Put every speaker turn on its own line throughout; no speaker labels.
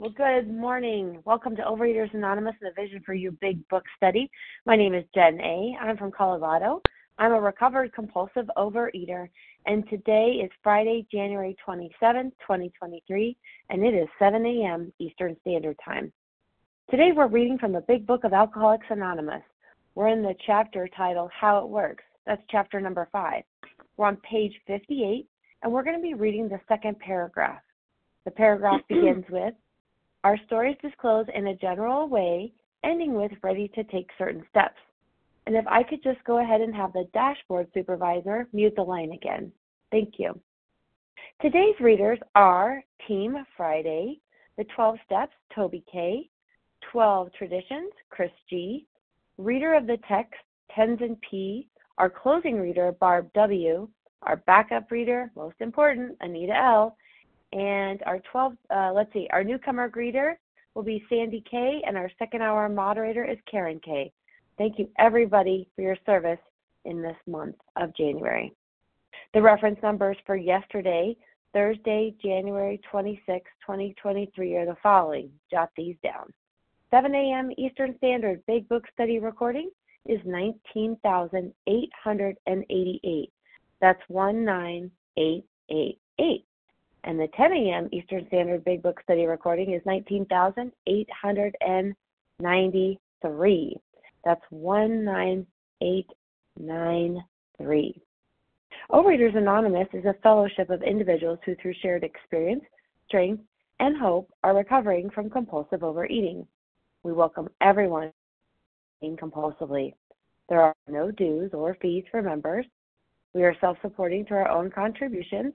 Well, good morning. Welcome to Overeaters Anonymous and the Vision for You Big Book Study. My name is Jen A. I'm from Colorado. I'm a recovered compulsive overeater, and today is Friday, January 27, 2023, and it is 7 a.m. Eastern Standard Time. Today we're reading from the Big Book of Alcoholics Anonymous. We're in the chapter titled How It Works. That's chapter number 5. We're on page 58, and we're going to be reading the second paragraph. The paragraph begins with Our stories disclose in a general way, ending with ready to take certain steps. And if I could just go ahead and have the dashboard supervisor mute the line again. Thank you. Today's readers are Team Friday, The 12 Steps, Toby K., 12 Traditions, Chris G., Reader of the Text, Tenzin P., our closing reader, Barb W., our backup reader, most important, Anita L., and our 12, uh, let's see, our newcomer greeter will be Sandy K, and our second hour moderator is Karen K. Thank you, everybody, for your service in this month of January. The reference numbers for yesterday, Thursday, January 26, 2023, are the following. Jot these down. 7 a.m. Eastern Standard Big Book Study recording is 19,888. That's 19888. And the 10 a.m. Eastern Standard Big Book Study recording is 19,893. That's 19893. Overeaters Anonymous is a fellowship of individuals who, through shared experience, strength, and hope, are recovering from compulsive overeating. We welcome everyone compulsively. There are no dues or fees for members. We are self supporting through our own contributions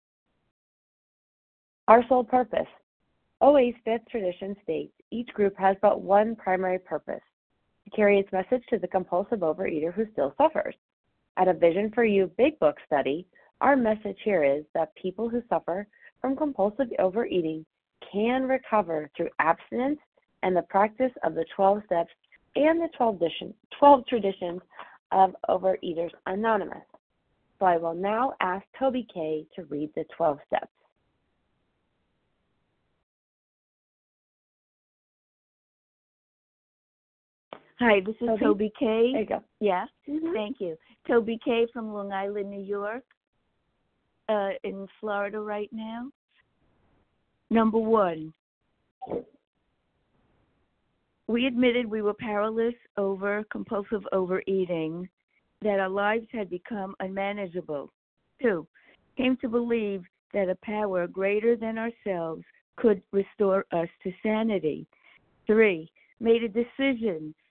Our sole purpose. OA's fifth tradition states each group has but one primary purpose to carry its message to the compulsive overeater who still suffers. At a Vision for You Big Book study, our message here is that people who suffer from compulsive overeating can recover through abstinence and the practice of the 12 steps and the 12, 12 traditions of Overeaters Anonymous. So I will now ask Toby K to read the 12 steps.
Hi, this is
Toby?
Toby K.
There you go.
Yes,
Mhm.
thank you. Toby K from Long Island, New York, uh, in Florida right now. Number one, we admitted we were powerless over compulsive overeating, that our lives had become unmanageable. Two, came to believe that a power greater than ourselves could restore us to sanity. Three, made a decision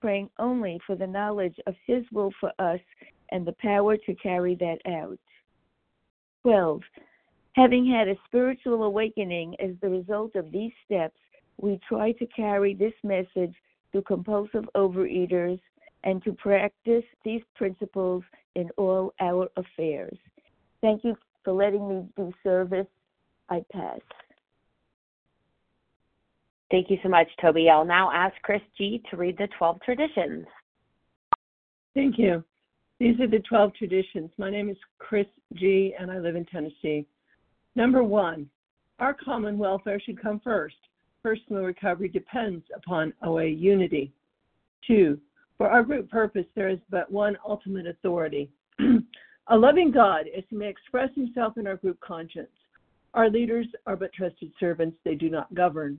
praying only for the knowledge of His will for us and the power to carry that out. 12. Having had a spiritual awakening as the result of these steps, we try to carry this message to compulsive overeaters and to practice these principles in all our affairs. Thank you for letting me do service. I pass.
Thank you so much, Toby. I'll now ask Chris G. to read the 12 traditions.
Thank you. These are the 12 traditions. My name is Chris G., and I live in Tennessee. Number one, our common welfare should come first. Personal recovery depends upon OA unity. Two, for our group purpose, there is but one ultimate authority a loving God, as he may express himself in our group conscience. Our leaders are but trusted servants, they do not govern.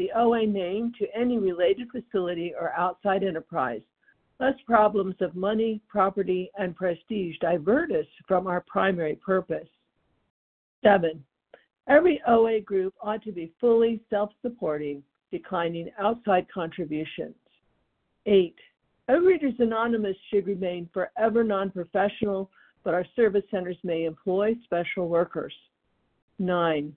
the OA name to any related facility or outside enterprise, lest problems of money, property, and prestige divert us from our primary purpose. Seven, every OA group ought to be fully self supporting, declining outside contributions. Eight, Overeaters Anonymous should remain forever non professional, but our service centers may employ special workers. Nine,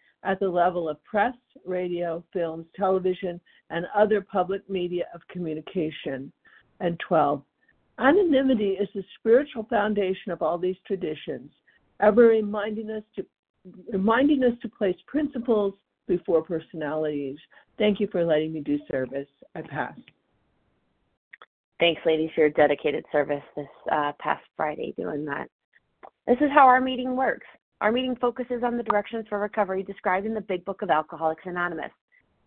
at the level of press, radio, films, television, and other public media of communication. And 12. Anonymity is the spiritual foundation of all these traditions, ever reminding us to reminding us to place principles before personalities. Thank you for letting me do service. I pass.
Thanks, ladies, for your dedicated service this uh, past Friday doing that. This is how our meeting works. Our meeting focuses on the directions for recovery described in the Big Book of Alcoholics Anonymous.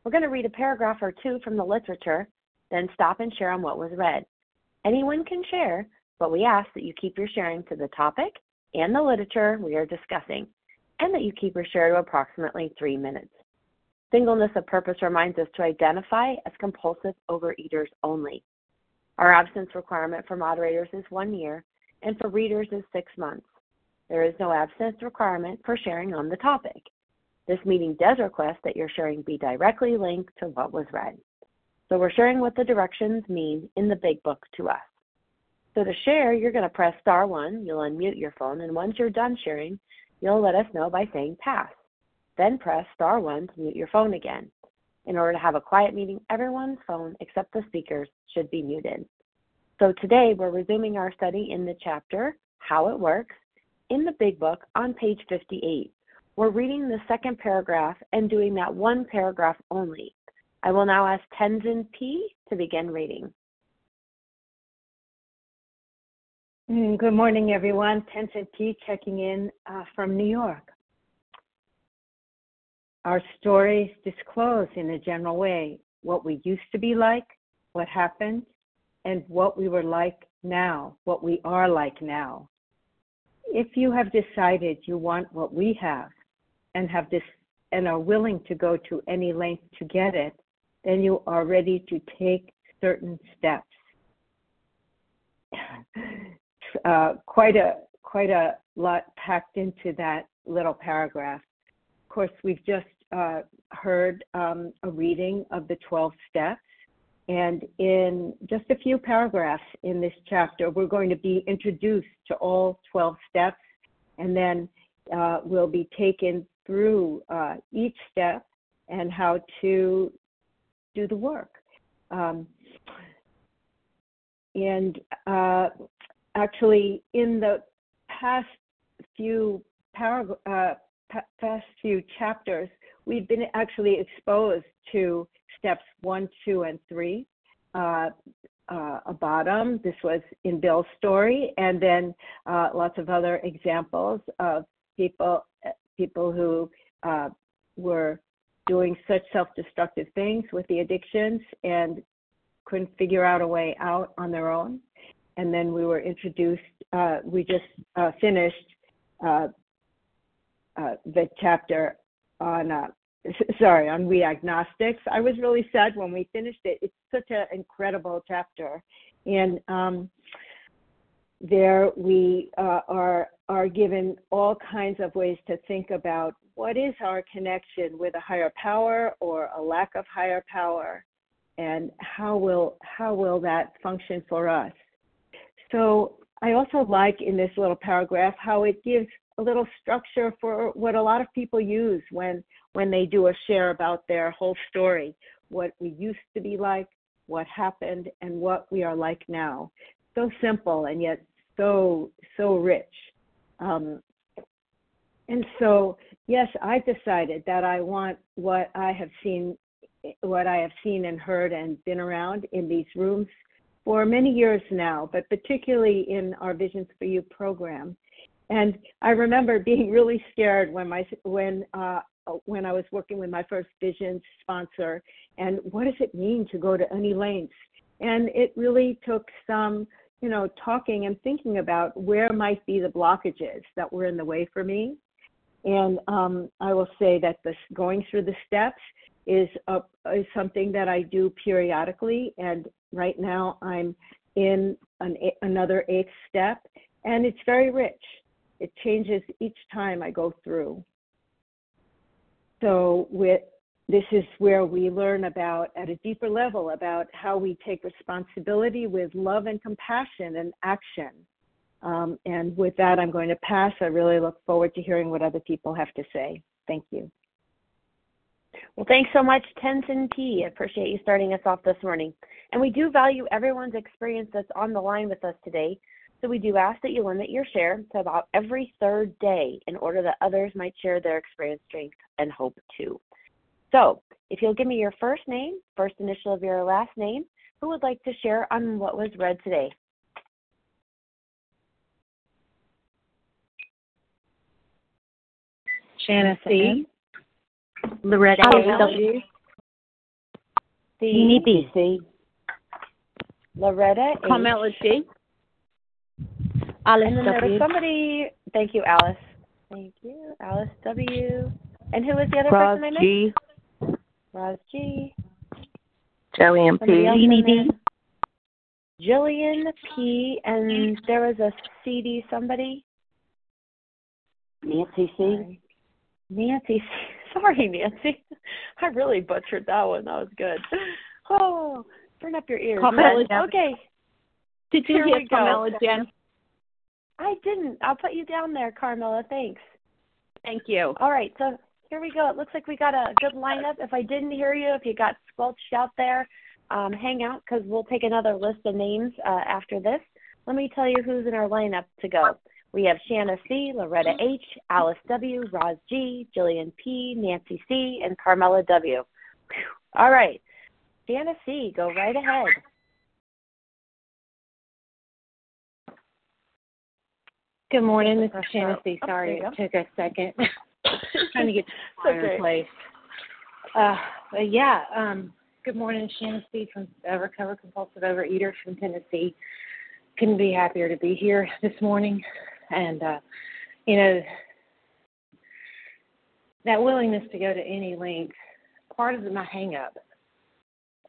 We're going to read a paragraph or two from the literature, then stop and share on what was read. Anyone can share, but we ask that you keep your sharing to the topic and the literature we are discussing, and that you keep your share to approximately three minutes. Singleness of purpose reminds us to identify as compulsive overeaters only. Our abstinence requirement for moderators is one year, and for readers is six months. There is no abstinence requirement for sharing on the topic. This meeting does request that your sharing be directly linked to what was read. So we're sharing what the directions mean in the big book to us. So to share, you're going to press star one, you'll unmute your phone, and once you're done sharing, you'll let us know by saying pass. Then press star one to mute your phone again. In order to have a quiet meeting, everyone's phone except the speakers should be muted. So today we're resuming our study in the chapter How It Works in the Big Book on page 58. We're reading the second paragraph and doing that one paragraph only. I will now ask Tenzin P. to begin reading.
Mm, good morning, everyone. Tenzin P. checking in uh, from New York. Our stories disclose in a general way what we used to be like, what happened, and what we were like now, what we are like now if you have decided you want what we have and have this and are willing to go to any length to get it, then you are ready to take certain steps. Uh, quite a quite a lot packed into that little paragraph. Of course, we've just uh, heard um, a reading of the 12 steps, and in just a few paragraphs in this chapter, we're going to be introduced to all 12 steps, and then uh, we'll be taken through uh, each step and how to do the work. Um, and uh, actually, in the past few uh, past few chapters, we've been actually exposed to steps one, two, and three. Uh, uh, a bottom. This was in Bill's story, and then uh, lots of other examples of people people who uh, were doing such self-destructive things with the addictions and couldn't figure out a way out on their own. And then we were introduced uh, we just uh, finished uh, the chapter on sorry on we agnostics. I was really sad when we finished it. It's such an incredible chapter, and um, there we uh, are are given all kinds of ways to think about what is our connection with a higher power or a lack of higher power and how will how will that function for us so i also like in this little paragraph how it gives a little structure for what a lot of people use when when they do a share about their whole story. What we used to be like what happened and what we are like now. So simple and yet so so rich. Um, and so yes i've decided that i want what i have seen what i have seen and heard and been around in these rooms for many years now but particularly in our visions for you program and i remember being really scared when my when uh when i was working with my first vision sponsor and what does it mean to go to any lengths and it really took some you know, talking and thinking about where might be the blockages that were in the way for me. And um, I will say that this going through the steps is a, is something that I do periodically. And right now I'm in an, another eighth step, and it's very rich. It changes each time I go through. So with this is where we learn about at a deeper level about how we take responsibility with love and compassion and action. Um, and with that, I'm going to pass. I really look forward to hearing what other people have to say. Thank you.
Well, thanks so much, Tenzin P. I appreciate you starting us off this morning. And we do value everyone's experience that's on the line with us today. So we do ask that you limit your share to about every third day in order that others might share their experience, strength, and hope too. So, if you'll give me your first name, first initial of your last name, who would like to share on what was read today?
Shanna C. Loretta oh, W.
C. C. Loretta.
Carmela.
Alice and then W. There was somebody. Thank you, Alice. Thank you, Alice W. And who was the other
Ross
person I missed?
G.
Roz G.
Joanne P.
Jeannie D. Jillian P. And there was a CD somebody.
Nancy C.
Nancy C. Sorry, Nancy. I really butchered that one. That was good. Oh, turn up your ears.
Carmela
okay.
Did you
Here
hear
we go.
Carmela Jen?
I didn't. I'll put you down there, Carmela. Thanks.
Thank you.
All right. So here we go. It looks like we got a good lineup. If I didn't hear you, if you got squelched out there, um, hang out because we'll take another list of names uh, after this. Let me tell you who's in our lineup to go. We have Shanna C, Loretta H, Alice W, Roz G, Jillian P, Nancy C, and Carmela W. All right. Shanna C, go right ahead.
Good morning, this is
Oh,
Sorry it took a second. Trying to get to the
okay.
fireplace. Uh, but yeah, um, good morning, Shanna C. from uh, Recover Compulsive Overeater from Tennessee. Couldn't be happier to be here this morning. And, uh, you know, that willingness to go to any length, part of my hang up,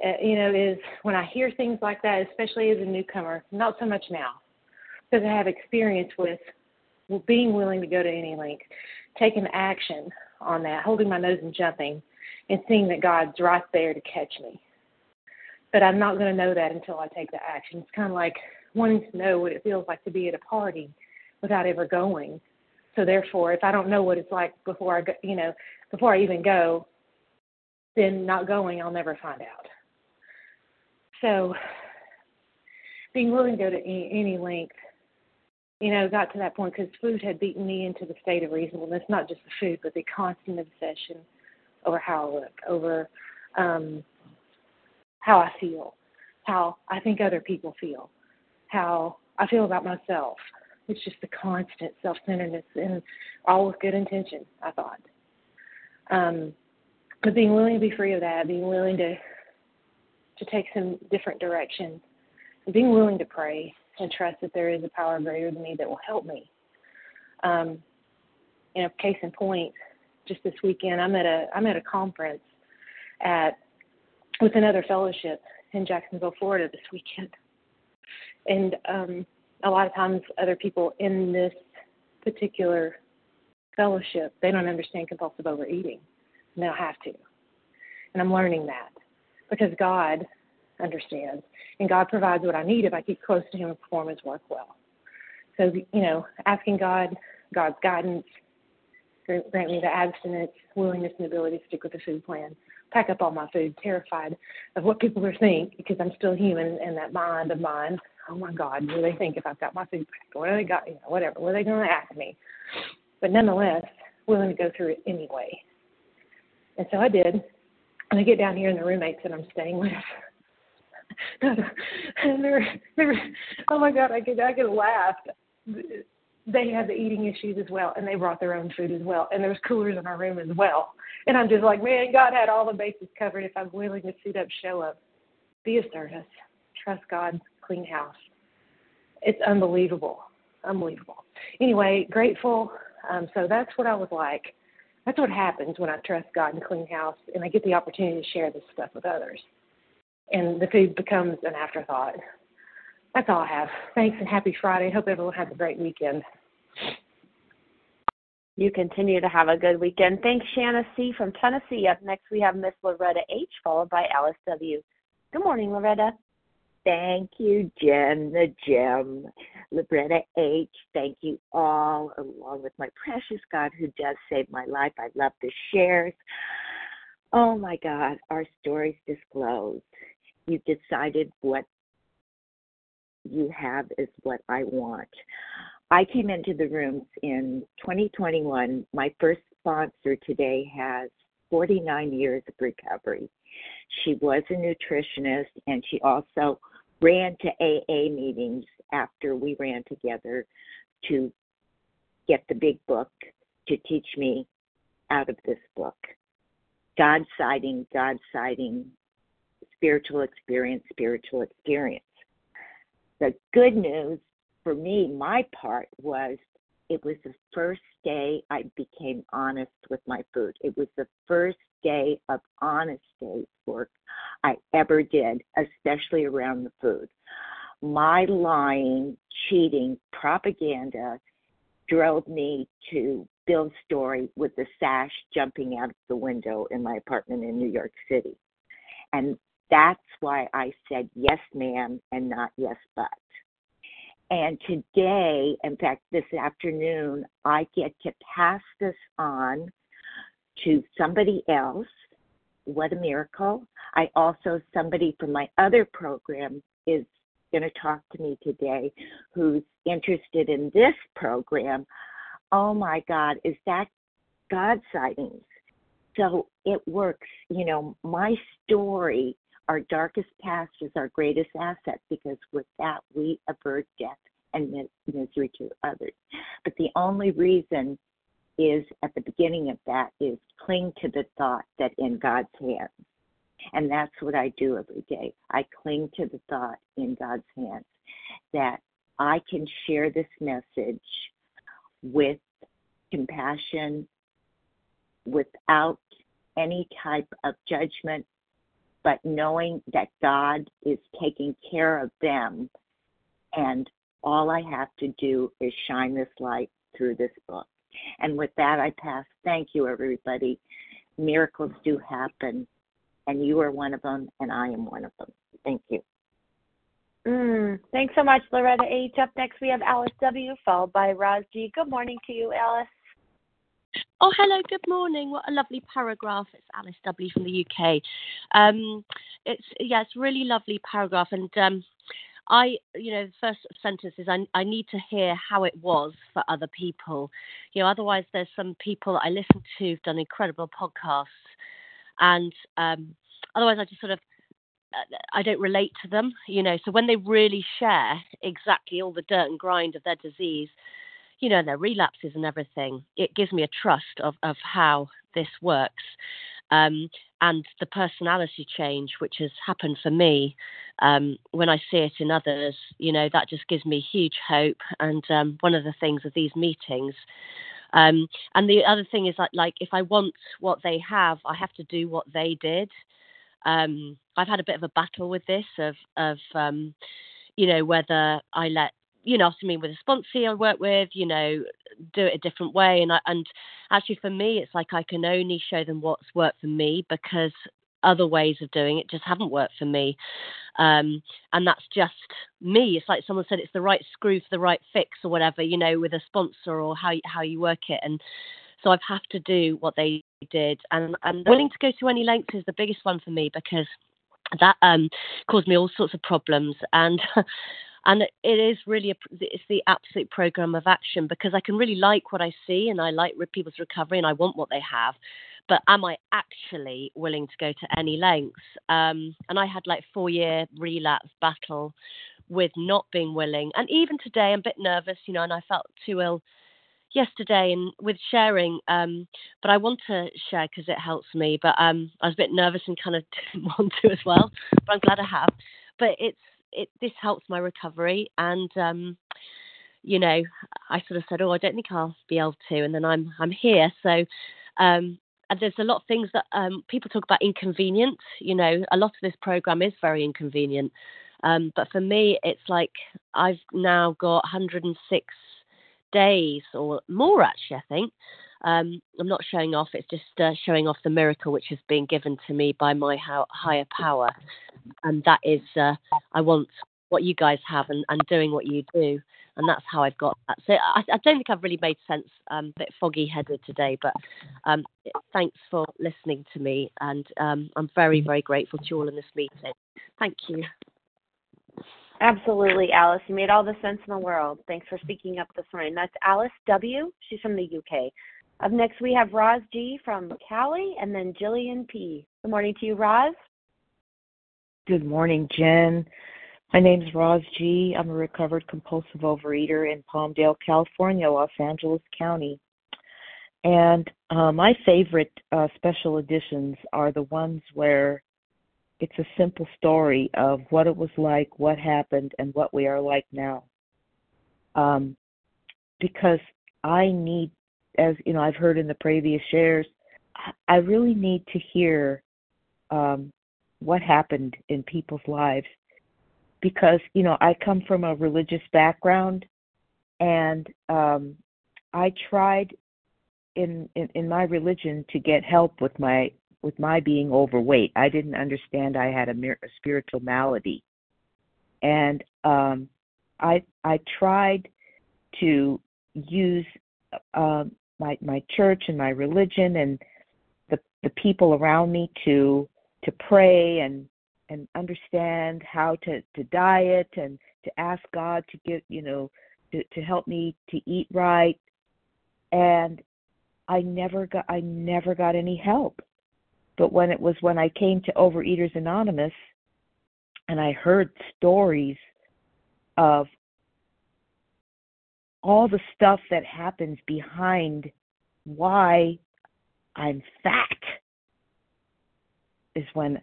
uh, you know, is when I hear things like that, especially as a newcomer, not so much now, because I have experience with being willing to go to any length, taking action on that, holding my nose and jumping, and seeing that God's right there to catch me. But I'm not going to know that until I take the action. It's kind of like wanting to know what it feels like to be at a party without ever going. So therefore, if I don't know what it's like before I go, you know, before I even go, then not going, I'll never find out. So being willing to go to any, any length you know, got to that point because food had beaten me into the state of reasonableness, not just the food, but the constant obsession over how I look, over um, how I feel, how I think other people feel, how I feel about myself. It's just the constant self centeredness and all with good intention, I thought. Um, but being willing to be free of that, being willing to to take some different directions, being willing to pray and trust that there is a power greater than me that will help me. Um, you know, case in point, just this weekend, I'm at a I'm at a conference at with another fellowship in Jacksonville, Florida this weekend, and um, a lot of times other people in this particular fellowship they don't understand compulsive overeating, and they don't have to, and I'm learning that because God understands and God provides what I need if I keep close to Him and perform His work well. So you know, asking God God's guidance grant me the abstinence, willingness, and ability to stick with the food plan. Pack up all my food, terrified of what people are think because I'm still human and that mind of mine. Oh my God, what do they think if I've got my food packed? What do they got? You know, whatever. What are they going to ask me? But nonetheless, willing to go through it anyway. And so I did. And I get down here, and the roommates that I'm staying with, and they're, they're, oh my God, I could, I could laugh they had the eating issues as well, and they brought their own food as well, and there was coolers in our room as well. And I'm just like, man, God had all the bases covered if I'm willing to suit up, show up, be of service, trust God, clean house. It's unbelievable, unbelievable. Anyway, grateful. Um, so that's what I was like. That's what happens when I trust God and clean house, and I get the opportunity to share this stuff with others. And the food becomes an afterthought. That's all I have. Thanks and happy Friday. Hope everyone has a great weekend.
You continue to have a good weekend. Thanks, Shanna C. from Tennessee. Up next, we have Miss Loretta H., followed by Alice W. Good morning, Loretta.
Thank you, Jen, the gem. Loretta H., thank you all, along with my precious God who does save my life. I love the shares. Oh my God, our stories disclosed. You've decided what you have is what I want. I came into the rooms in 2021. My first sponsor today has 49 years of recovery. She was a nutritionist and she also ran to AA meetings after we ran together to get the big book to teach me out of this book. God sighting, God sighting, spiritual experience, spiritual experience the good news for me, my part was it was the first day I became honest with my food. It was the first day of honest days work I ever did, especially around the food. My lying, cheating, propaganda drove me to Bill's story with the sash jumping out of the window in my apartment in New York City. And that's why I said yes, ma'am, and not yes, but. And today, in fact, this afternoon, I get to pass this on to somebody else. What a miracle. I also, somebody from my other program is going to talk to me today who's interested in this program. Oh my God, is that God sightings? So it works. You know, my story our darkest past is our greatest asset because with that we avert death and misery to others. But the only reason is at the beginning of that is cling to the thought that in God's hands. And that's what I do every day. I cling to the thought in God's hands that I can share this message with compassion, without any type of judgment, but knowing that God is taking care of them. And all I have to do is shine this light through this book. And with that, I pass. Thank you, everybody. Miracles do happen, and you are one of them, and I am one of them. Thank you.
Mm, thanks so much, Loretta H. Up next, we have Alice W., followed by Roz G. Good morning to you, Alice.
Oh, hello, good morning. What a lovely paragraph. It's Alice W from the UK. Um, it's yeah, it's really lovely paragraph, and um, I, you know, the first sentence is I, I need to hear how it was for other people. You know, otherwise there's some people that I listen to who've done incredible podcasts, and um, otherwise I just sort of I don't relate to them. You know, so when they really share exactly all the dirt and grind of their disease you know, their relapses and everything, it gives me a trust of, of how this works. Um, and the personality change, which has happened for me, um, when I see it in others, you know, that just gives me huge hope. And um, one of the things of these meetings. Um, and the other thing is that, like, if I want what they have, I have to do what they did. Um, I've had a bit of a battle with this of, of um, you know, whether I let you know, I mean, with a sponsor I work with, you know, do it a different way. And I, and actually, for me, it's like I can only show them what's worked for me because other ways of doing it just haven't worked for me. Um, and that's just me. It's like someone said, it's the right screw for the right fix or whatever, you know, with a sponsor or how how you work it. And so I've have to do what they did, and and willing to go to any lengths is the biggest one for me because that um caused me all sorts of problems and and it is really a, it's the absolute program of action because I can really like what I see and I like people's recovery and I want what they have, but am I actually willing to go to any lengths? Um, and I had like four year relapse battle with not being willing, and even today I'm a bit nervous, you know, and I felt too ill yesterday and with sharing um but i want to share because it helps me. But um i was a bit nervous and kind of didn't want to as well but i'm glad i have. But it's it this helps my recovery and um you know i sort of said oh i don't think i'll be able to and then i'm i'm here. So um and there's a lot of things that um people talk about inconvenient you know a lot of this program is very inconvenient um but for me it's like i've now got 106 days or more actually i think um, I'm not showing off. It's just uh, showing off the miracle which has been given to me by my higher power, and that is uh, I want what you guys have and, and doing what you do, and that's how I've got that. So I, I don't think I've really made sense. Um, a bit foggy headed today, but um, thanks for listening to me, and um, I'm very very grateful to you all in this meeting. Thank you.
Absolutely, Alice. You made all the sense in the world. Thanks for speaking up this morning. That's Alice W. She's from the UK. Up next, we have Roz G from Cali and then Jillian P. Good morning to you, Roz.
Good morning, Jen. My name is Roz G. I'm a recovered compulsive overeater in Palmdale, California, Los Angeles County. And uh, my favorite uh, special editions are the ones where it's a simple story of what it was like, what happened, and what we are like now. Um, because I need as you know, I've heard in the previous shares, I really need to hear um, what happened in people's lives because you know I come from a religious background, and um, I tried in, in in my religion to get help with my with my being overweight. I didn't understand I had a, a spiritual malady, and um, I I tried to use uh, my my church and my religion and the the people around me to to pray and and understand how to to diet and to ask God to get you know to to help me to eat right. And I never got I never got any help. But when it was when I came to Overeaters Anonymous and I heard stories of all the stuff that happens behind why I'm fat is when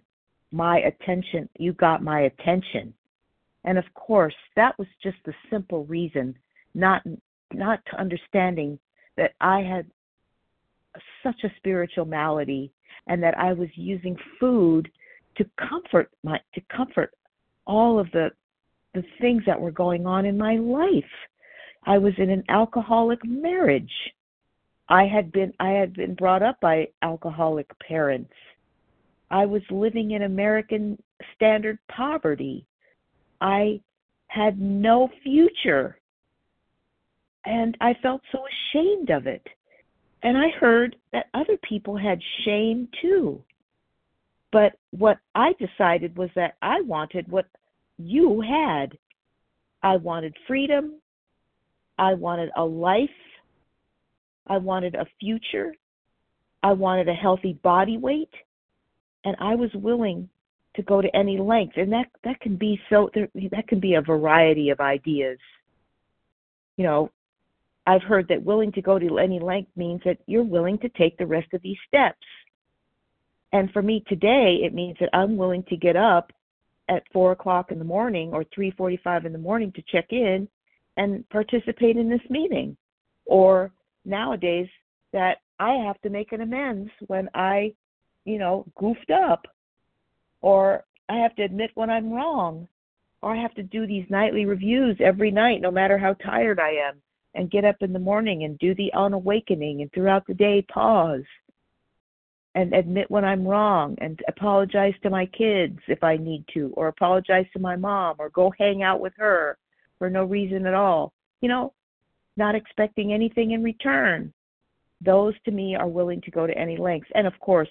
my attention, you got my attention. And of course, that was just the simple reason, not not to understanding that I had such a spiritual malady and that I was using food to comfort my to comfort all of the the things that were going on in my life. I was in an alcoholic marriage. I had been I had been brought up by alcoholic parents. I was living in American standard poverty. I had no future. And I felt so ashamed of it. And I heard that other people had shame too. But what I decided was that I wanted what you had. I wanted freedom. I wanted a life. I wanted a future. I wanted a healthy body weight. And I was willing to go to any length. And that, that can be so, there, that can be a variety of ideas. You know, I've heard that willing to go to any length means that you're willing to take the rest of these steps. And for me today, it means that I'm willing to get up at four o'clock in the morning or three forty-five in the morning to check in and participate in this meeting. Or nowadays that I have to make an amends when I, you know, goofed up, or I have to admit when I'm wrong, or I have to do these nightly reviews every night, no matter how tired I am, and get up in the morning and do the on awakening, and throughout the day pause. And admit when I'm wrong and apologize to my kids if I need to, or apologize to my mom, or go hang out with her for no reason at all. You know, not expecting anything in return. Those to me are willing to go to any lengths. And of course,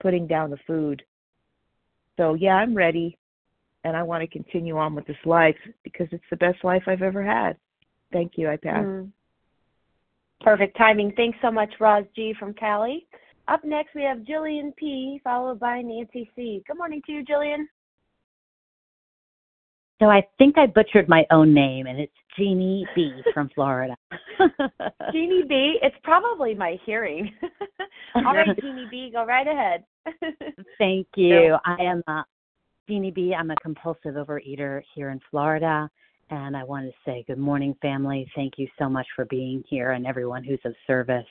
putting down the food. So, yeah, I'm ready. And I want to continue on with this life because it's the best life I've ever had. Thank you. I pass. Mm.
Perfect timing. Thanks so much, Roz G from Cali. Up next, we have Jillian P, followed by Nancy C. Good morning to you, Jillian.
So I think I butchered my own name, and it's Jeannie B from Florida.
Jeannie B, it's probably my hearing. All right, Jeannie B, go right ahead.
Thank you. I am a Jeannie B. I'm a compulsive overeater here in Florida, and I want to say good morning, family. Thank you so much for being here and everyone who's of service.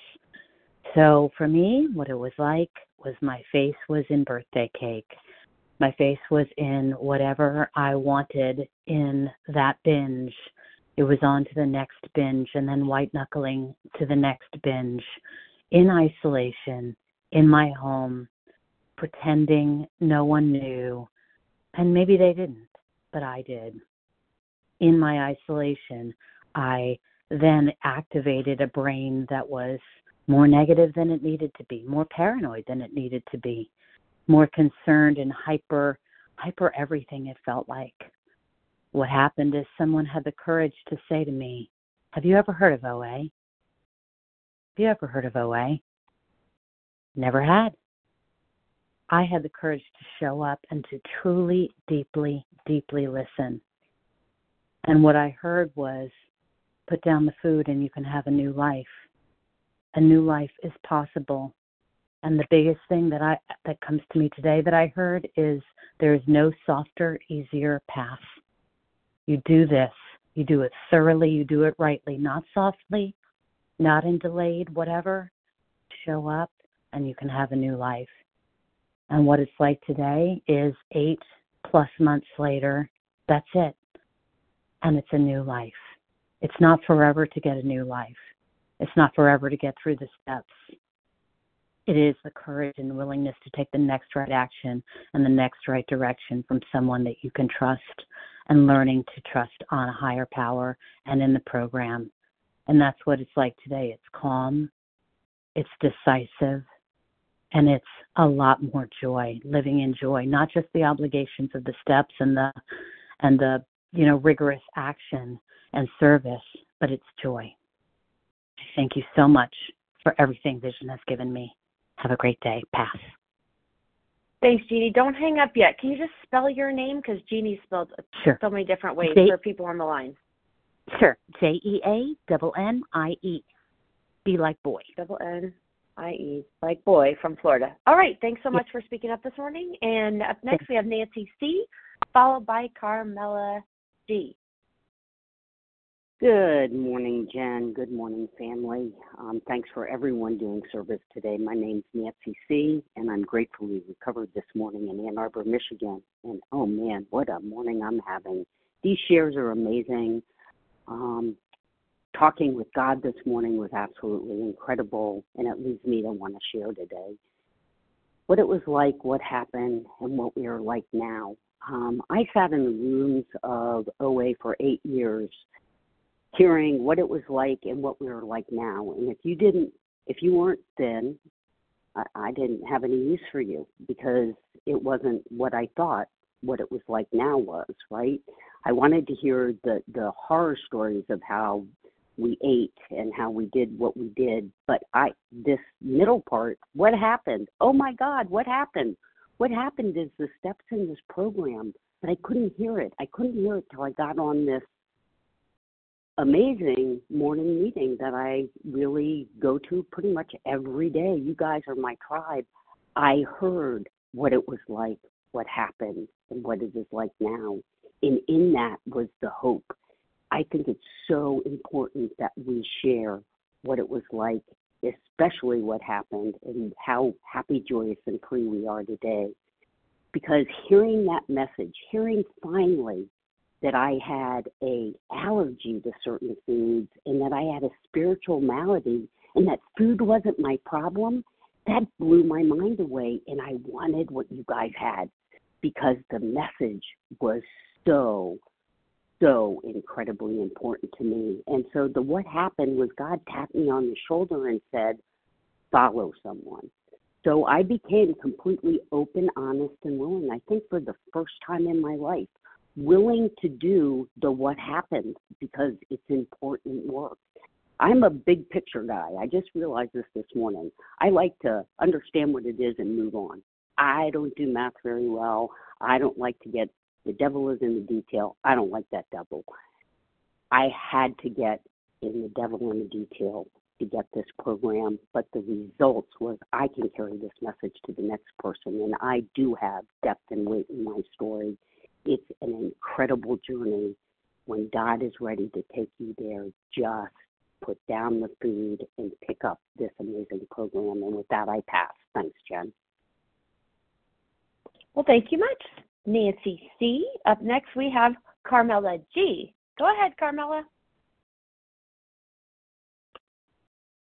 So for me, what it was like was my face was in birthday cake. My face was in whatever I wanted in that binge. It was on to the next binge and then white knuckling to the next binge in isolation in my home, pretending no one knew. And maybe they didn't, but I did. In my isolation, I then activated a brain that was more negative than it needed to be, more paranoid than it needed to be, more concerned and hyper hyper everything it felt like. What happened is someone had the courage to say to me, Have you ever heard of OA? Have you ever heard of OA? Never had. I had the courage to show up and to truly, deeply, deeply listen. And what I heard was put down the food and you can have a new life a new life is possible. And the biggest thing that I that comes to me today that I heard is there is no softer, easier path. You do this, you do it thoroughly, you do it rightly, not softly, not in delayed, whatever. Show up and you can have a new life. And what it's like today is eight plus months later, that's it. And it's a new life. It's not forever to get a new life. It's not forever to get through the steps. It is the courage and willingness to take the next right action and the next right direction from someone that you can trust and learning to trust on a higher power and in the program. And that's what it's like today. It's calm, it's decisive, and it's a lot more joy, living in joy, not just the obligations of the steps and the and the you know rigorous action and service, but it's joy. Thank you so much for everything Vision has given me. Have a great day. Pass.
Thanks, Jeannie. Don't hang up yet. Can you just spell your name? Because Jeannie spelled
sure.
so many different ways
J-
for people on the line.
Sure. J E A double N I E. Be like boy.
Double N I E. Like boy from Florida. All right. Thanks so much for speaking up this morning. And up next, we have Nancy C., followed by Carmela G.
Good morning, Jen. Good morning, family. Um, thanks for everyone doing service today. My name's Nancy C., and I'm gratefully recovered this morning in Ann Arbor, Michigan. And oh man, what a morning I'm having. These shares are amazing. Um, talking with God this morning was absolutely incredible, and it leads me to want to share today what it was like, what happened, and what we are like now. Um, I sat in the rooms of OA for eight years hearing what it was like and what we were like now. And if you didn't, if you weren't then, I, I didn't have any use for you because it wasn't what I thought what it was like now was, right? I wanted to hear the the horror stories of how we ate and how we did what we did, but I this middle part, what happened? Oh my god, what happened? What happened is the steps in this program, but I couldn't hear it. I couldn't hear it till I got on this amazing morning meeting that I really go to pretty much every day. You guys are my tribe. I heard what it was like, what happened, and what it is like now. And in that was the hope. I think it's so important that we share what it was like, especially what happened, and how happy, joyous, and free we are today. Because hearing that message, hearing finally that I had a allergy to certain foods and that I had a spiritual malady and that food wasn't my problem, that blew my mind away and I wanted what you guys had because the message was so so incredibly important to me. And so the what happened was God tapped me on the shoulder and said, "Follow someone." So I became completely open, honest, and willing. I think for the first time in my life, willing to do the what happened because it's important work. I'm a big picture guy. I just realized this this morning. I like to understand what it is and move on. I don't do math very well. I don't like to get the devil is in the detail. I don't like that devil. I had to get in the devil in the detail to get this program, but the results was I can carry this message to the next person, and I do have depth and weight in my story. It's an incredible journey. When God is ready to take you there, just put down the food and pick up this amazing program. And with that, I pass. Thanks, Jen.
Well, thank you much, Nancy C. Up next, we have Carmela G. Go ahead, Carmela.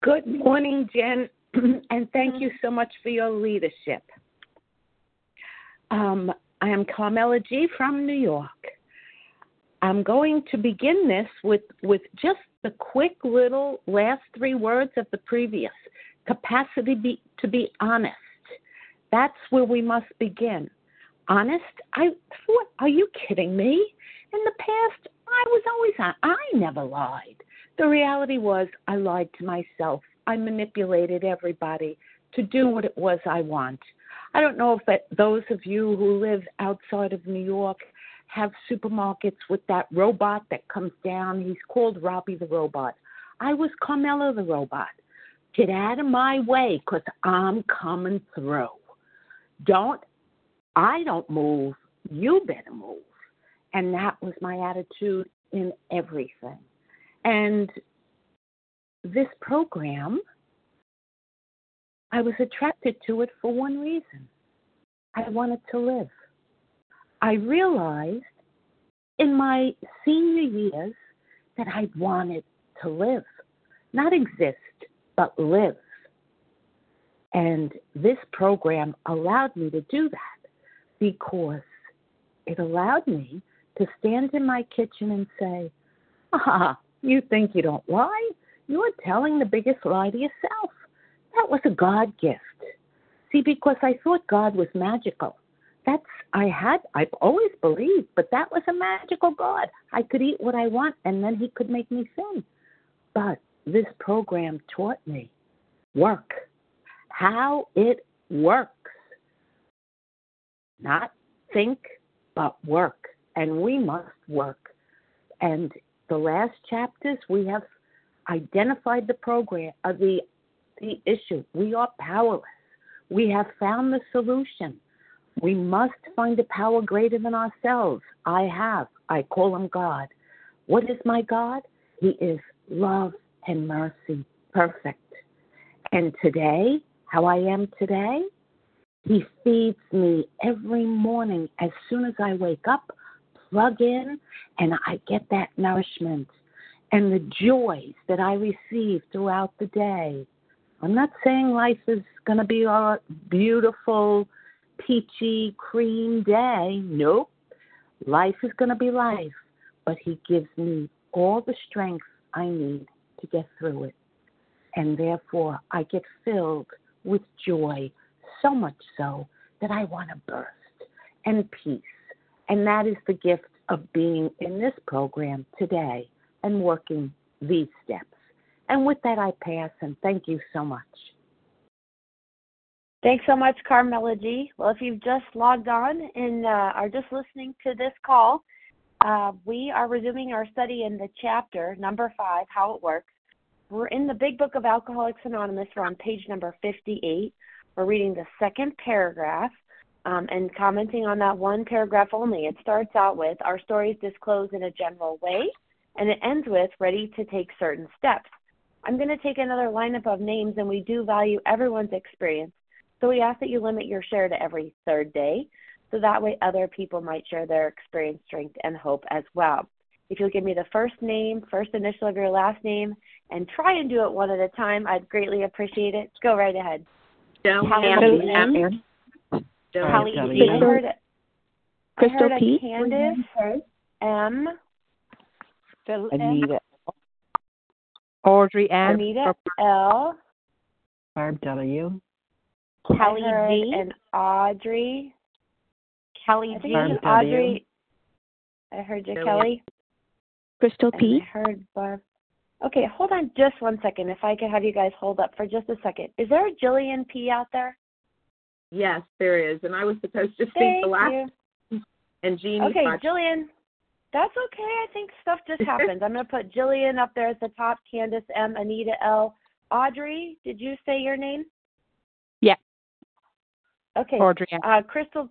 Good morning, Jen, and thank you so much for your leadership. Um, I am Carmela G. from New York. I'm going to begin this with, with just the quick little last three words of the previous capacity be, to be honest. That's where we must begin. Honest? I what, are you kidding me? In the past, I was always on. I never lied. The reality was I lied to myself. I manipulated everybody to do what it was I want. I don't know if that, those of you who live outside of New York have supermarkets with that robot that comes down. He's called Robbie the Robot. I was Carmela the Robot. Get out of my way because I'm coming through. Don't, I don't move. You better move. And that was my attitude in everything. And this program, I was attracted to it for one reason I wanted to live. I realized in my senior years that I wanted to live, not exist, but live. And this program allowed me to do that because it allowed me to stand in my kitchen and say, Ah, you think you don't lie? You're telling the biggest lie to yourself. That was a God gift. See, because I thought God was magical that's I had I've always believed, but that was a magical God. I could eat what I want and then he could make me sin. But this program taught me work. How it works. Not think, but work. And we must work. And the last chapters we have identified the program uh, the the issue. We are powerless. We have found the solution. We must find a power greater than ourselves. I have. I call him God. What is my God? He is love and mercy, perfect. And today, how I am today, He feeds me every morning as soon as I wake up, plug in, and I get that nourishment and the joys that I receive throughout the day. I'm not saying life is going to be a beautiful, peachy cream day. Nope. Life is going to be life, but He gives me all the strength I need to get through it. And therefore, I get filled with joy, so much so that I want to burst, and peace. And that is the gift of being in this program today and working these steps. And with that, I pass and thank you so much.
Thanks so much, Carmela G. Well, if you've just logged on and uh, are just listening to this call, uh, we are resuming our study in the chapter number five, How It Works. We're in the Big Book of Alcoholics Anonymous. We're on page number 58. We're reading the second paragraph um, and commenting on that one paragraph only. It starts out with Our stories disclosed in a general way, and it ends with Ready to take certain steps. I'm going to take another lineup of names, and we do value everyone's experience. So we ask that you limit your share to every third day, so that way other people might share their experience, strength, and hope as well. If you'll give me the first name, first initial of your last name, and try and do it one at a time, I'd greatly appreciate it. Go right ahead.
Joe
Hallie
M.
Hallie
W.
G. I heard,
Crystal
I heard a
P.
Candace M.
Phil
Anita.
Audrey M.
Anita L.
Barb W.
Kelly G. and Audrey.
Kelly
I think
G.
it was
Barb
Audrey. I heard you,
Kelly.
Kelly.
Crystal
And
P.
I heard Barb. Okay, hold on just one second. If I could have you guys hold up for just a second. Is there a Jillian P out there?
Yes, there is. And I was supposed to speak
Thank
the last
you.
and Jeannie
Okay,
thought-
Jillian. That's okay. I think stuff just happens. I'm going to put Jillian up there at the top, Candace M, Anita L. Audrey, did you say your name?
Yeah.
Okay.
Audrey
Uh, Crystal,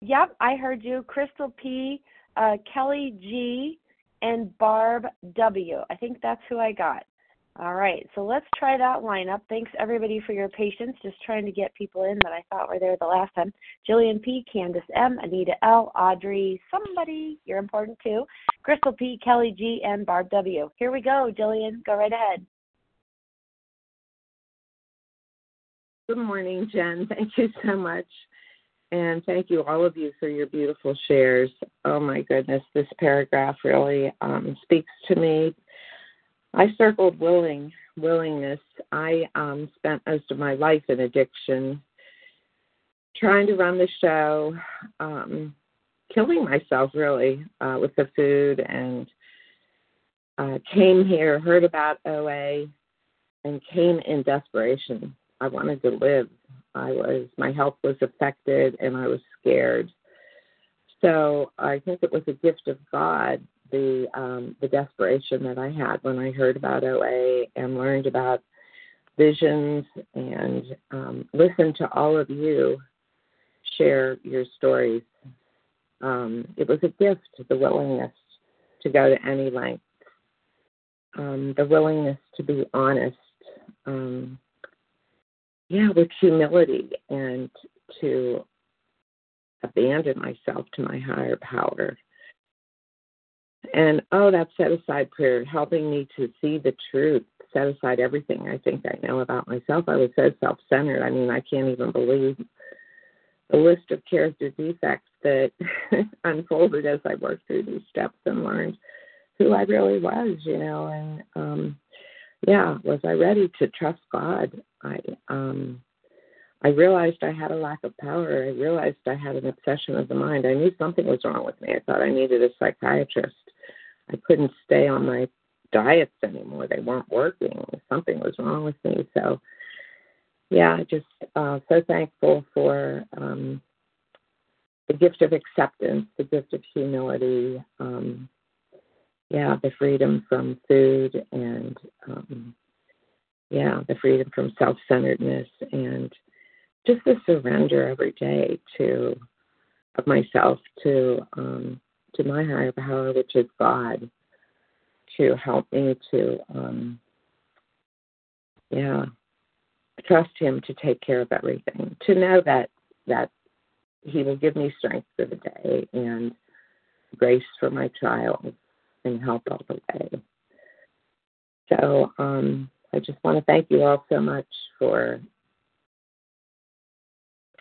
yep, I heard you. Crystal P, uh, Kelly G, and Barb W. I think that's who I got. All right, so let's try that lineup. Thanks everybody for your patience, just trying to get people in that I thought were there the last time. Jillian P, Candace M, Anita L, Audrey, somebody, you're important too. Crystal P, Kelly G, and Barb W. Here we go, Jillian, go right ahead.
Good morning, Jen. Thank you so much. And thank you, all of you, for your beautiful shares. Oh, my goodness, this paragraph really um, speaks to me. I circled willing, willingness. I um, spent most of my life in addiction, trying to run the show, um, killing myself really uh, with the food, and uh, came here, heard about OA, and came in desperation. I wanted to live. I was my health was affected and I was scared. So I think it was a gift of God the um, the desperation that I had when I heard about OA and learned about visions and um, listened to all of you share your stories. Um, it was a gift, the willingness to go to any length, um, the willingness to be honest. Um, yeah, with humility and to abandon myself to my higher power. And oh, that set aside prayer, helping me to see the truth, set aside everything I think I know about myself. I was so self centered. I mean, I can't even believe the list of character defects that unfolded as I worked through these steps and learned who I really was, you know, and um yeah, was I ready to trust God? I um I realized I had a lack of power. I realized I had an obsession of the mind. I knew something was wrong with me. I thought I needed a psychiatrist. I couldn't stay on my diets anymore. They weren't working. Something was wrong with me. So yeah, just uh so thankful for um the gift of acceptance, the gift of humility, um, yeah, the freedom from food and um, yeah, the freedom from self centeredness and just the surrender every day to of myself to um, to my higher power, which is God, to help me to um, yeah trust Him to take care of everything. To know that that He will give me strength for the day and grace for my trials and help all the way. So um, I just want to thank you all so much for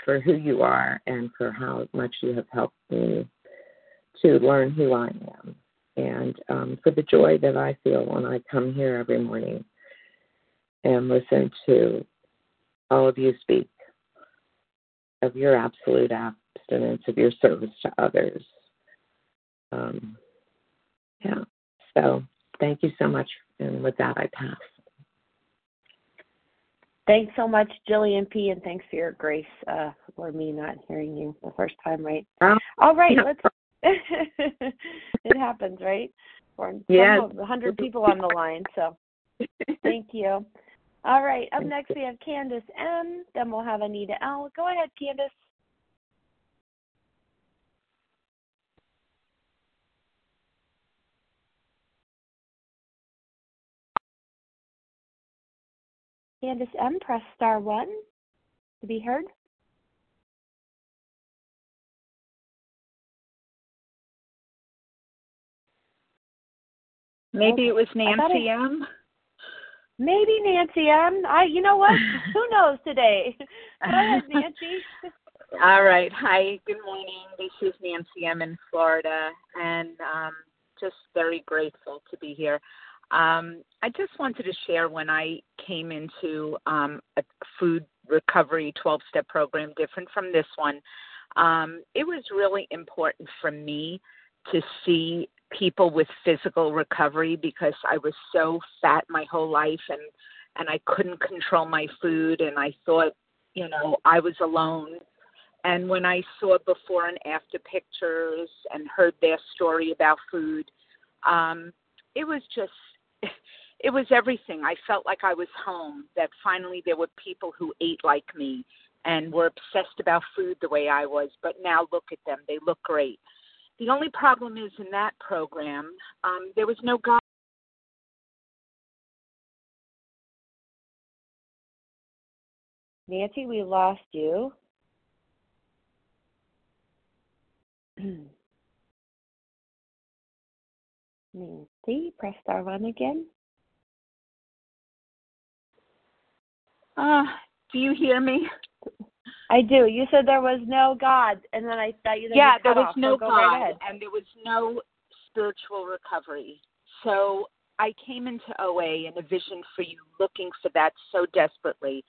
for who you are and for how much you have helped me to learn who I am and um, for the joy that I feel when I come here every morning and listen to all of you speak of your absolute abstinence, of your service to others. Um, yeah. So thank you so much. And with that, I pass.
Thanks so much, Jillian P, and thanks for your grace uh, for me not hearing you the first time, right?
Um,
All right, let's. it happens, right? For
Yes.
some of a hundred people on the line, so thank you. All right. Up next, we have Candace M. Then we'll have Anita L. Go ahead, Candace. Candace M. Press star one to be heard.
Maybe it was Nancy
it-
M.
Maybe Nancy M. I. You know what? Who knows today? Go ahead, Nancy.
All right. Hi. Good morning. This is Nancy M. in Florida, and um, just very grateful to be here. Um, I just wanted to share when I came into um, a food recovery 12 step program, different from this one. Um, it was really important for me to see people with physical recovery because I was so fat my whole life and and I couldn't control my food and I thought, you know, I was alone. And when I saw before and after pictures and heard their story about food, um, it was just it was everything. I felt like I was home, that finally there were people who ate like me and were obsessed about food the way I was, but now look at them. They look great. The only problem is in that program, um, there was no guide.
Nancy, we lost you. Nancy, press star one again.
Uh, do you hear me?
I do. You said there was no God, and then I thought you.
yeah, there was
off, so
no
go
God,
Right
and there was no spiritual recovery. So I came into OA and a vision for you, looking for that so desperately,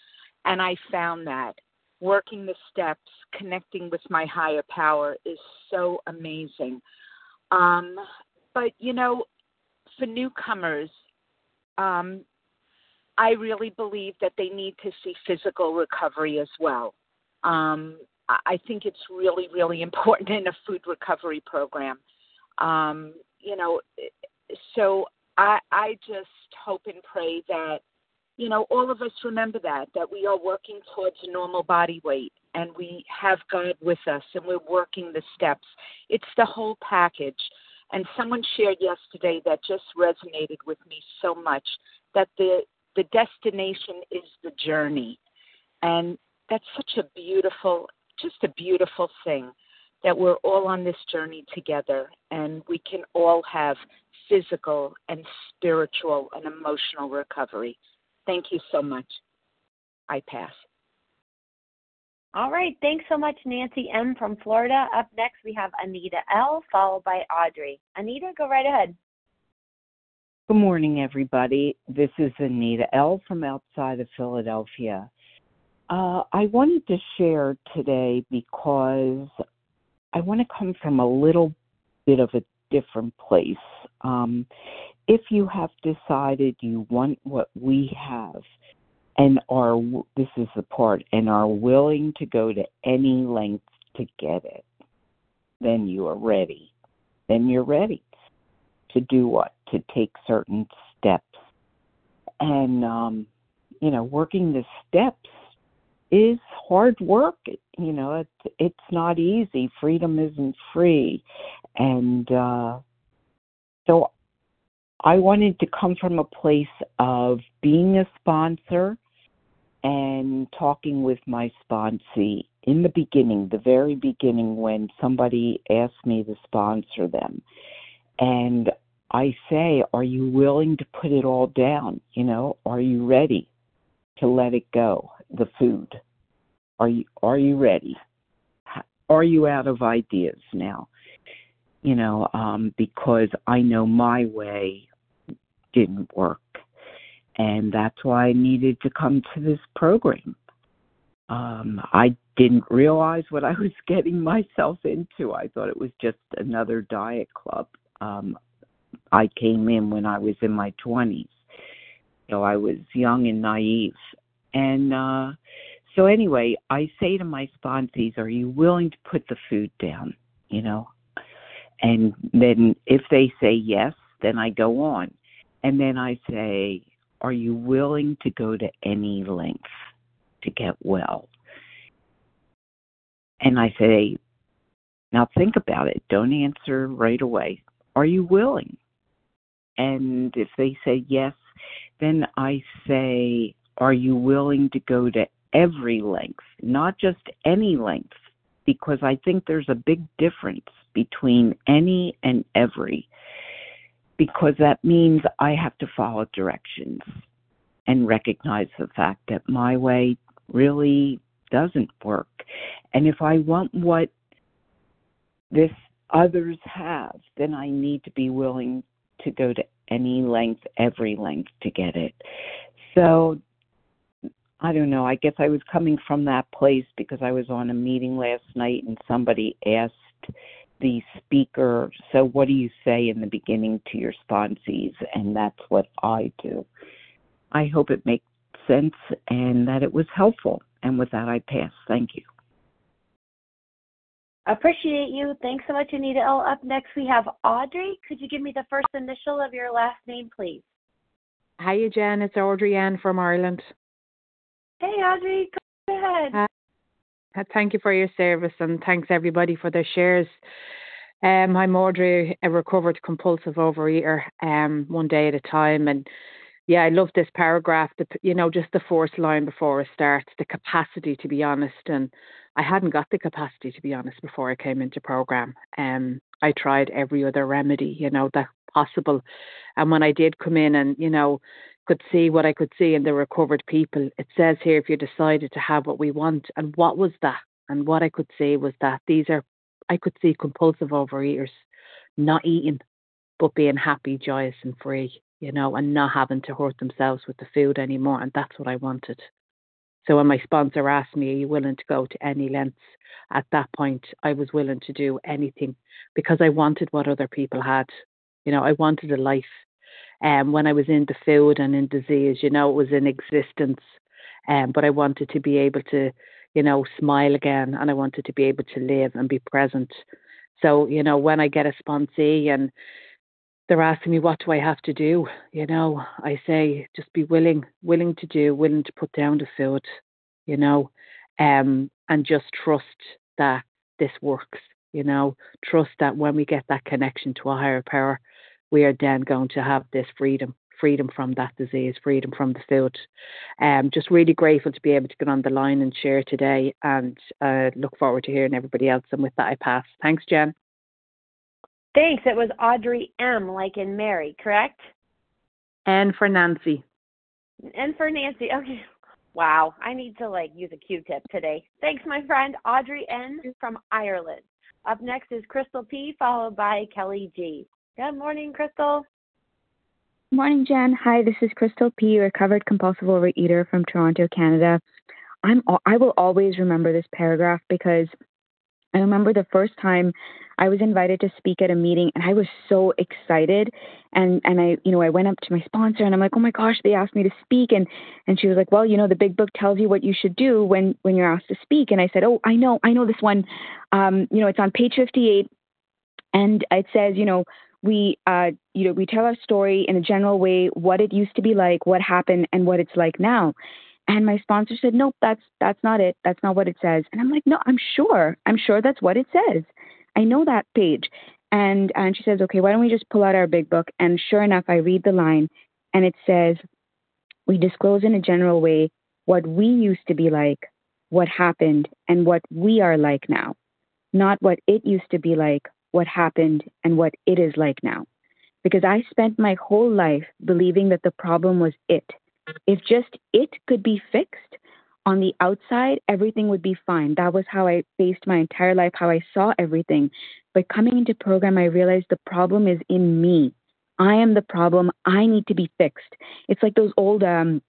and I found that working the steps, connecting with my higher power is so amazing. Um, but you know, for newcomers, um, I really believe that they need to see physical recovery as well. Um, I think it's really, really important in a food recovery program. Um, you know, so I, I just hope and pray that, you know, all of us remember that, that we are working towards a normal body weight and we have God with us and we're working the steps. It's the whole package. And someone shared yesterday that just resonated with me so much that the the destination is the journey. And that's such a beautiful, just a beautiful thing that we're all on this journey together and we can all have physical and spiritual and emotional recovery. Thank you so much. I pass.
All right. Thanks so much, Nancy M. from Florida. Up next, we have Anita L., followed by Audrey. Anita, go right ahead.
Good morning, everybody. This is Anita L. from outside of Philadelphia. Uh, I wanted to share today because I want to come from a little bit of a different place. Um, if you have decided you want what we have and are, this is the part, and are willing to go to any length to get it, then you are ready. Then you're ready to do what? To take certain steps. And, um, you know, working the steps is hard work. You know, it's it's not easy. Freedom isn't free, and uh, so I wanted to come from a place of being a sponsor and talking with my sponsee in the beginning, the very beginning, when somebody asked me to sponsor them, and I say, Are you willing to put it all down? You know, are you ready to let it go? The food. Are you are you ready? Are you out of ideas now? You know, um, because I know my way didn't work. And that's why I needed to come to this program. Um, I didn't realize what I was getting myself into. I thought it was just another diet club. Um, I came in when I was in my 20s. So I was young and naive. And uh, so, anyway, I say to my sponsees, Are you willing to put the food down? You know? And then if they say yes, then I go on. And then I say, Are you willing to go to any length to get well? And I say, now think about it. Don't answer right away. Are you willing? And if they say yes, then I say, are you willing to go to every length, not just any length? Because I think there's a big difference between any and every, because that means I have to follow directions and recognize the fact that my way really doesn't work. And if I want what this others have, then I need to be willing to go to any length, every length to get it. So I don't know. I guess I was coming from that place because I was on a meeting last night and somebody asked the speaker, So, what do you say in the beginning to your sponsees? And that's what I do. I hope it makes sense and that it was helpful. And with that, I pass. Thank you.
Appreciate you. Thanks so much, Anita L. Up next, we have Audrey. Could you give me the first initial of your last name, please?
Hiya, Jen. It's Audrey Ann from Ireland.
Hey, Audrey. Go ahead.
Uh, thank you for your service and thanks everybody for their shares. Um, I'm Audrey, a recovered compulsive overeater, um, one day at a time. And yeah, I love this paragraph. The, you know, just the fourth line before it starts, the capacity to be honest. And I hadn't got the capacity to be honest before I came into program. Um, I tried every other remedy, you know, that possible. And when I did come in and you know could see what I could see in the recovered people, it says here if you decided to have what we want, and what was that? And what I could see was that these are, I could see compulsive overeaters not eating, but being happy, joyous, and free you know, and not having to hurt themselves with the food anymore. And that's what I wanted. So when my sponsor asked me, Are you willing to go to any lengths? At that point, I was willing to do anything because I wanted what other people had. You know, I wanted a life. Um, when I was in the food and in disease, you know, it was in existence. Um, but I wanted to be able to, you know, smile again and I wanted to be able to live and be present. So, you know, when I get a sponsee and they're asking me what do I have to do, you know, I say just be willing, willing to do, willing to put down the food, you know, um, and just trust that this works, you know, trust that when we get that connection to a higher power, we are then going to have this freedom, freedom from that disease, freedom from the food. Um, just really grateful to be able to get on the line and share today, and uh, look forward to hearing everybody else. And with that, I pass. Thanks, Jen.
Thanks. It was Audrey M, like in Mary, correct?
And for Nancy.
And for Nancy. Okay. Wow. I need to like use a Q-tip today. Thanks, my friend Audrey N from Ireland. Up next is Crystal P, followed by Kelly G. Good morning, Crystal.
Morning, Jen. Hi, this is Crystal P, recovered compulsive overeater from Toronto, Canada. I'm I will always remember this paragraph because I remember the first time I was invited to speak at a meeting and I was so excited and and I you know I went up to my sponsor and I'm like oh my gosh they asked me to speak and and she was like well you know the big book tells you what you should do when when you're asked to speak and I said oh I know I know this one um you know it's on page 58 and it says you know we uh you know we tell our story in a general way what it used to be like what happened and what it's like now and my sponsor said, Nope, that's that's not it. That's not what it says. And I'm like, No, I'm sure. I'm sure that's what it says. I know that page. And and she says, Okay, why don't we just pull out our big book? And sure enough, I read the line and it says, We disclose in a general way what we used to be like, what happened, and what we are like now. Not what it used to be like, what happened, and what it is like now. Because I spent my whole life believing that the problem was it if just it could be fixed on the outside, everything would be fine. That was how I faced my entire life, how I saw everything. But coming into program, I realized the problem is in me. I am the problem. I need to be fixed. It's like those old um,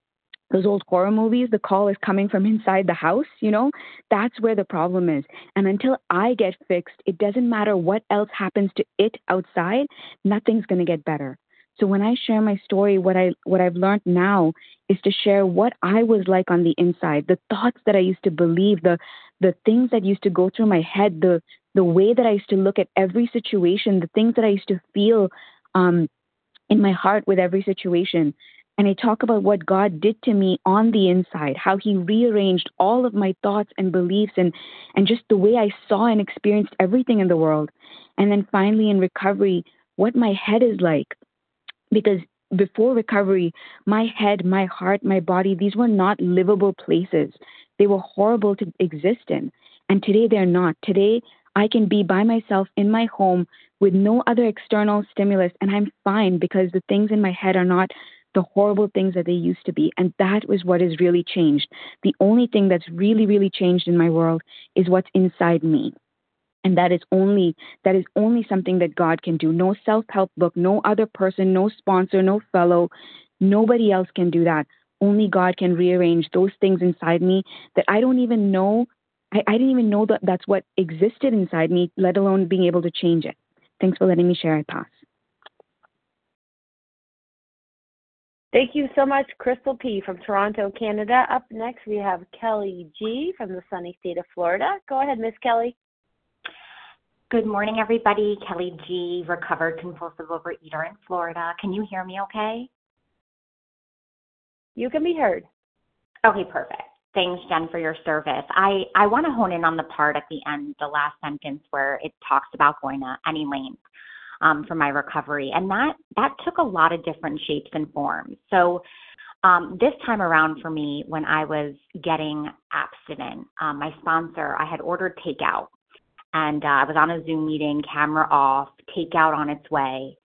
those old horror movies, the call is coming from inside the house, you know? That's where the problem is. And until I get fixed, it doesn't matter what else happens to it outside, nothing's going to get better. So when I share my story, what I what I've learned now is to share what I was like on the inside, the thoughts that I used to believe, the the things that used to go through my head, the the way that I used to look at every situation, the things that I used to feel um, in my heart with every situation. And I talk about what God did to me on the inside, how He rearranged all of my thoughts and beliefs and, and just the way I saw and experienced everything in the world. And then finally in recovery, what my head is like. Because before recovery, my head, my heart, my body, these were not livable places. They were horrible to exist in. And today they're not. Today I can be by myself in my home with no other external stimulus, and I'm fine because the things in my head are not the horrible things that they used to be. And that was what has really changed. The only thing that's really, really changed in my world is what's inside me. And that is only that is only something that God can do. No self-help book, no other person, no sponsor, no fellow, nobody else can do that. Only God can rearrange those things inside me that I don't even know I, I didn't even know that that's what existed inside me, let alone being able to change it. Thanks for letting me share. I pass.
Thank you so much, Crystal P. from Toronto, Canada. Up next, we have Kelly G. from the sunny state of Florida. Go ahead, Miss Kelly.
Good morning, everybody. Kelly G., recovered compulsive overeater in Florida. Can you hear me okay?
You can be heard.
Okay, perfect. Thanks, Jen, for your service. I, I want to hone in on the part at the end, the last sentence where it talks about going to any length um, for my recovery, and that that took a lot of different shapes and forms. So um, this time around for me, when I was getting abstinent, um, my sponsor, I had ordered takeout, and uh, I was on a Zoom meeting, camera off, takeout on its way,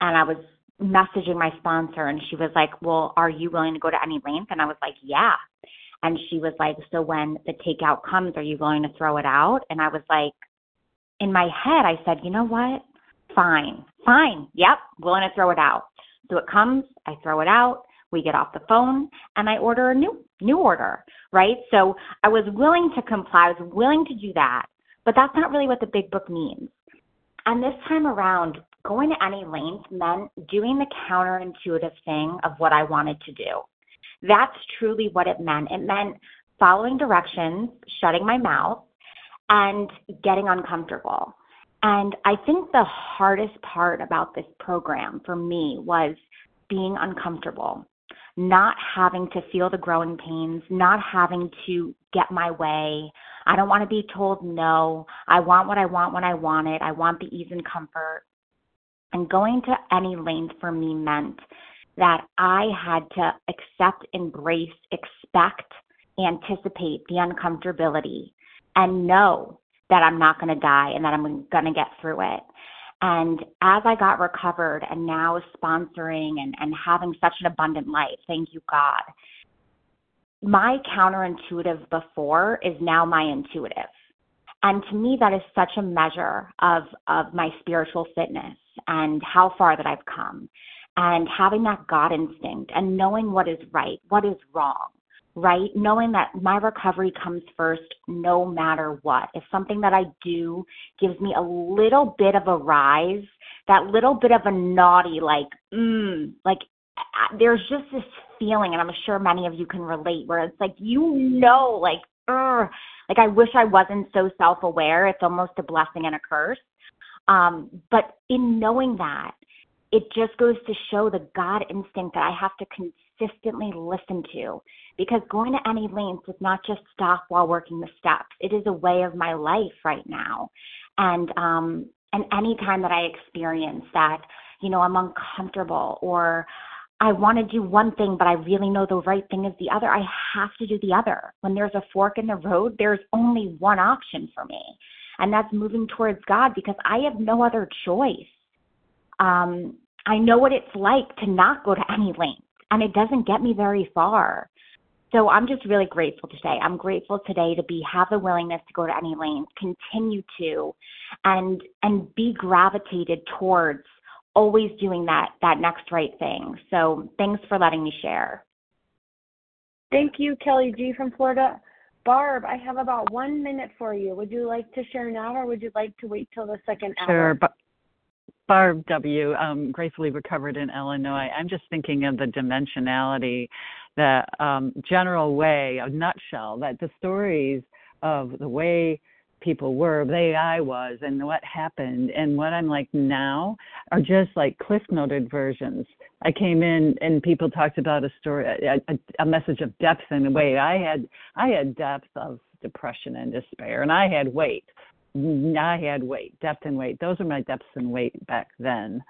and I was messaging my sponsor, and she was like, "Well, are you willing to go to any length?" And I was like, "Yeah." And she was like, So when the takeout comes, are you going to throw it out? And I was like, In my head, I said, You know what? Fine, fine. Yep, willing to throw it out. So it comes, I throw it out. We get off the phone and I order a new new order, right? So I was willing to comply. I was willing to do that. But that's not really what the big book means. And this time around, going to any length meant doing the counterintuitive thing of what I wanted to do. That's truly what it meant. It meant following directions, shutting my mouth, and getting uncomfortable. And I think the hardest part about this program for me was being uncomfortable, not having to feel the growing pains, not having to get my way. I don't want to be told no. I want what I want when I want it. I want the ease and comfort. And going to any length for me meant that I had to accept, embrace, expect, anticipate the uncomfortability and know that I'm not going to die and that I'm going to get through it. And as I got recovered and now sponsoring and, and having such an abundant life, thank you, God, my counterintuitive before is now my intuitive. And to me, that is such a measure of, of my spiritual fitness and how far that I've come and having that God instinct and knowing what is right, what is wrong, right? Knowing that my recovery comes first no matter what. If something that I do gives me a little bit of a rise, that little bit of a naughty, like, mm, like there's just this feeling, and I'm sure many of you can relate, where it's like, you know, like, ugh, like I wish I wasn't so self aware. It's almost a blessing and a curse. Um, but in knowing that, it just goes to show the God instinct that I have to consistently listen to because going to any length is not just stop while working the steps. It is a way of my life right now. And um and any time that I experience that, you know, I'm uncomfortable or I want to do one thing, but I really know the right thing is the other. I have to do the other. When there's a fork in the road, there's only one option for me, and that's moving towards God because I have no other choice um, I know what it's like to not go to any length, and it doesn't get me very far. So I'm just really grateful today. I'm grateful today to be have the willingness to go to any length, continue to, and and be gravitated towards always doing that that next right thing. So thanks for letting me share.
Thank you, Kelly G from Florida. Barb, I have about one minute for you. Would you like to share now, or would you like to wait till the second
hour? Sure, but Barb W., um, gratefully recovered in Illinois. I'm just thinking of the dimensionality, the um, general way, a nutshell, that the stories of the way people were, they I was, and what happened, and what I'm like now are just like cliff noted versions. I came in and people talked about a story, a, a, a message of depth in and weight. I had I had depth of depression and despair, and I had weight. I had weight, depth and weight. Those are my depths and weight back then.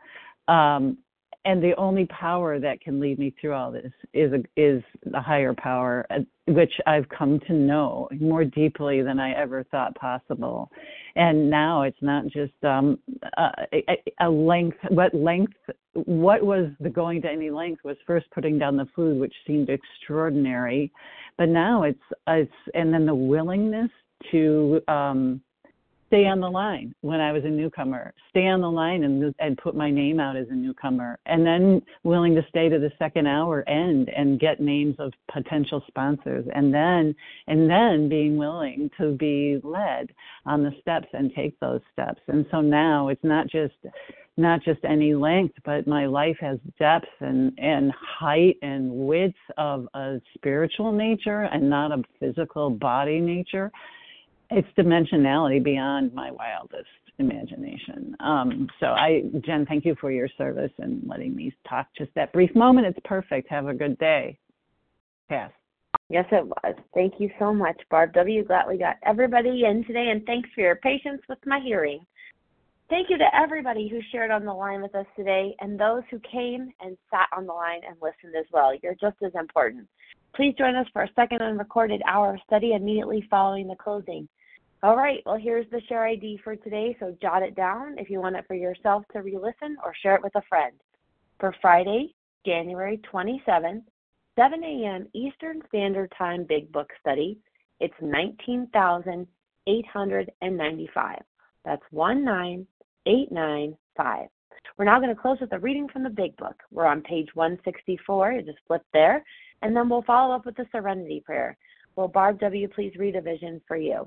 Um, and the only power that can lead me through all this is a, is the higher power, which I've come to know more deeply than I ever thought possible. And now it's not just um, a, a length. What length? What was the going to any length was first putting down the food, which seemed extraordinary, but now it's it's and then the willingness to um, stay on the line when I was a newcomer, stay on the line and and put my name out as a newcomer, and then willing to stay to the second hour end and get names of potential sponsors, and then and then being willing to be led on the steps and take those steps. And so now it's not just not just any length, but my life has depth and, and height and width of a spiritual nature and not a physical body nature it's dimensionality beyond my wildest imagination. Um, so I, Jen, thank you for your service and letting me talk just that brief moment. It's perfect. Have a good day. Pass.
Yes, it was. Thank you so much, Barb W. Glad we got everybody in today, and thanks for your patience with my hearing. Thank you to everybody who shared on the line with us today and those who came and sat on the line and listened as well. You're just as important. Please join us for a second unrecorded hour of study immediately following the closing. All right, well, here's the share ID for today, so jot it down if you want it for yourself to re listen or share it with a friend. For Friday, January 27th, 7 a.m. Eastern Standard Time Big Book Study, it's 19,895. That's 19895. We're now going to close with a reading from the Big Book. We're on page 164. You just flip there, and then we'll follow up with the Serenity Prayer. Will Barb W. please read a vision for you?